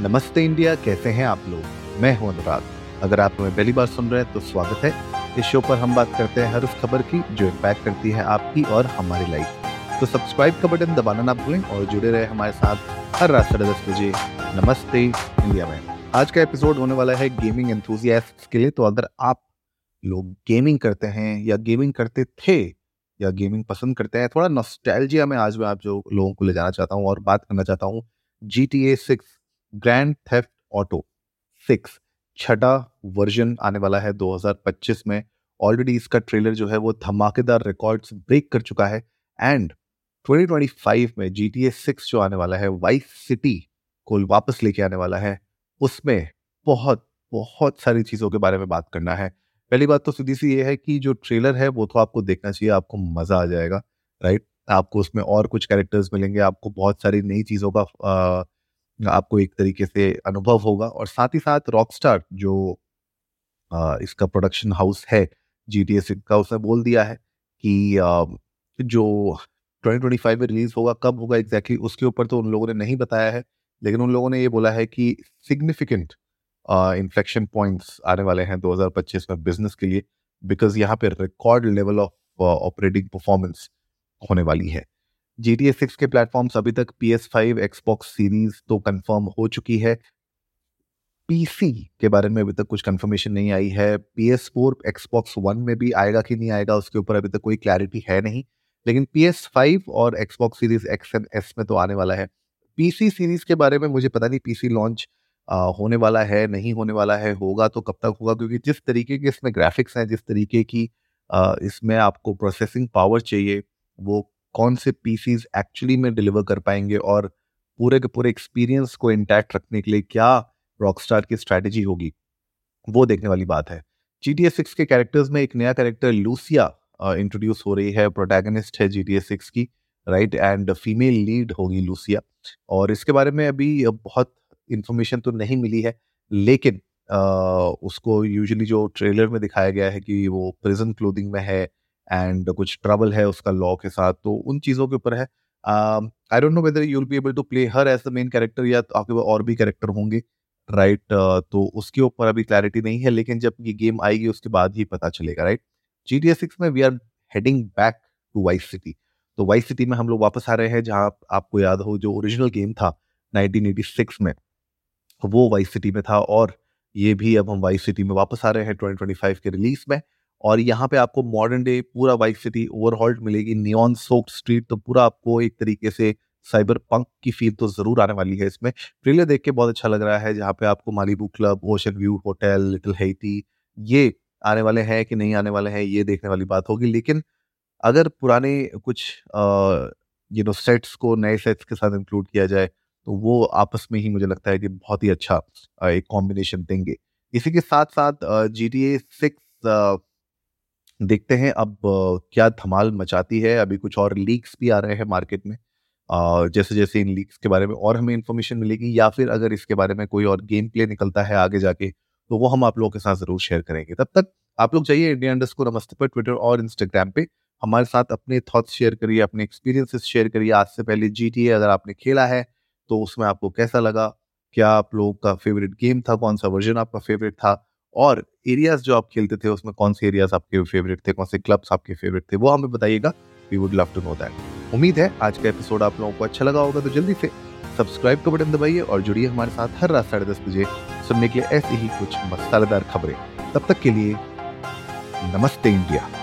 नमस्ते इंडिया, कैसे हैं आप लोग? मैं हूँ अनुराग। अगर आप हमें पहली बार सुन रहे हैं तो स्वागत है। इस शो पर हम बात करते हैं हर उस खबर की, जो इम्पैक्ट करती है आपकी और हमारी लाइफ तो सब्सक्राइब का बटन दबाना ना भूलें और जुड़े रहे हमारे साथ हर रात साढ़े दस बजे नमस्ते इंडिया में। आज का एपिसोड होने वाला है गेमिंग एंथुजियास्ट के लिए। तो अगर आप लोग गेमिंग करते हैं या गेमिंग करते थे या गेमिंग पसंद करते हैं, थोड़ा नॉस्टैल्जिया में आज मैं आप जो लोगों को ले जाना चाहता हूँ और बात करना चाहता हूँ G T A six Grand Theft Auto six छठा वर्जन आने वाला है 2025 में। ऑलरेडी इसका ट्रेलर जो है वो धमाकेदार रिकॉर्ड्स ब्रेक कर चुका है। एंड 2025 में जी टी सिक्स जो आने वाला है वाइस सिटी को वापस लेके आने वाला है। उसमें बहुत बहुत सारी चीज़ों के बारे में बात करना है। पहली बात तो सीधी सी ये है कि जो ट्रेलर है वो तो आपको देखना चाहिए, आपको मज़ा आ जाएगा राइट आपको उसमें और कुछ कैरेक्टर्स मिलेंगे, आपको बहुत सारी नई चीज़ों का आपको एक तरीके से अनुभव होगा और साथ ही साथ रॉकस्टार जो आ, इसका प्रोडक्शन हाउस है जी टी एस का उसने बोल दिया है कि आ, जो 2025 में रिलीज़ होगा कब होगा एग्जैक्टली exactly, उसके ऊपर तो उन लोगों ने नहीं बताया है लेकिन उन लोगों ने ये बोला है कि सिग्निफिकेंट इन्फ्लेक्शन पॉइंट्स आने वाले हैं 2025 में बिज़नेस के लिए बिकॉज़ यहाँ पे record level of operating performance होने वाली है। जी टी सिक्स के प्लेटफॉर्म्स अभी तक P S five Xbox Series तो कंफर्म हो चुकी है। पीसी के बारे में अभी तक कुछ कंफर्मेशन नहीं आई है। P S four Xbox One में भी आएगा कि नहीं आएगा, उसके ऊपर अभी तक कोई क्लैरिटी है नहीं। लेकिन पी एस फाइव और Xbox Series X and S में तो आने वाला है। पीसी सीरीज़ के बारे में मुझे पता नहीं पीसी लॉन्च होने वाला है, नहीं होने वाला है, होगा तो कब तक होगा? क्योंकि जिस तरीके के इसमें ग्राफिक्स हैं, जिस तरीके की इसमें आपको प्रोसेसिंग पावर चाहिए, वो कौन से पीसीज एक्चुअली में डिलीवर कर पाएँगे और पूरे के पूरे एक्सपीरियंस को इंटैक्ट रखने के लिए क्या रॉकस्टार की स्ट्रैटेजी होगी? वो देखने वाली बात है। जी टी सिक्स के कैरेक्टर्स में एक नया कैरेक्टर लूसिया इंट्रोड्यूस हो रही है। प्रोटैगनिस्ट है जी टी सिक्स की राइट एंड फीमेल लीड होगी लूसिया और इसके बारे में अभी बहुत इंफॉर्मेशन तो नहीं मिली है लेकिन आ, उसको यूजुअली जो ट्रेलर में दिखाया गया है कि वो प्रिजन क्लोथिंग में है एंड कुछ ट्रबल है उसका लॉ के साथ तो उन चीज़ों के ऊपर है। I don't know whether you'll be able to play her as the main character या तो आपके पास और भी कैरेक्टर होंगे राइट right? तो उसके ऊपर अभी क्लैरिटी नहीं है, लेकिन जब ये गेम आएगी, उसके बाद ही पता चलेगा राइट जी टी सिक्स में we are heading back to Vice City तो वाइस सिटी में हम लोग वापस आ रहे हैं, जहाँ आपको याद हो, जो ओरिजिनल गेम था 1986 में, वो वाइस सिटी में था और ये भी अब हम वाइस सिटी में वापस आ रहे हैं 2025 के रिलीज़ में। और यहाँ पे आपको मॉडर्न डे पूरा वाइस सिटी ओवरहॉल्ड मिलेगी नियॉन सोक्ड स्ट्रीट तो पूरा आपको एक तरीके से साइबर पंक की फील तो ज़रूर आने वाली है इसमें। ट्रेलर देख के बहुत अच्छा लग रहा है, जहाँ पे आपको Malibu Club Ocean View Hotel Little Haiti ये आने वाले हैं कि नहीं आने वाले हैं, ये देखने वाली बात होगी। लेकिन अगर पुराने कुछ यू नो सेट्स को, नए सेट्स के साथ इंक्लूड किया जाए तो वो आपस में ही मुझे लगता है कि बहुत ही अच्छा एक कॉम्बिनेशन देंगे। इसी के साथ साथ जी टी ए सिक्स देखते हैं अब क्या धमाल मचाती है। अभी कुछ और लीक्स भी आ रहे हैं मार्केट में जैसे जैसे इन लीक्स के बारे में और हमें इन्फॉर्मेशन मिलेगी या फिर अगर इसके बारे में कोई और गेम प्ले निकलता है आगे जाके तो वो हम आप लोगों के साथ ज़रूर शेयर करेंगे। तब तक आप लोग जाइए इंडिया इंडस्ट को नमस्ते पर ट्विटर और इंस्टाग्राम पे। हमारे साथ अपने थॉट्स शेयर करिए, अपने एक्सपीरियंसेस शेयर करिए। आज से पहले GTA अगर आपने खेला है तो उसमें आपको कैसा लगा? क्या आप लोग का फेवरेट गेम था? कौन सा वर्जन आपका फेवरेट था? और एरियाज़ जो आप खेलते थे, उसमें कौन से एरियाज़ आपके फेवरेट थे, कौन से क्लब्स आपके फेवरेट थे, वो हमें बताइएगा। We would love to know that उम्मीद है आज का एपिसोड आप लोगों को अच्छा लगा होगा तो जल्दी से सब्सक्राइब का बटन दबाइए और जुड़िए हमारे साथ हर रात साढ़े दस बजे सुनने के लिए ऐसी ही कुछ मसालेदार खबरें। तब तक के लिए नमस्ते इंडिया।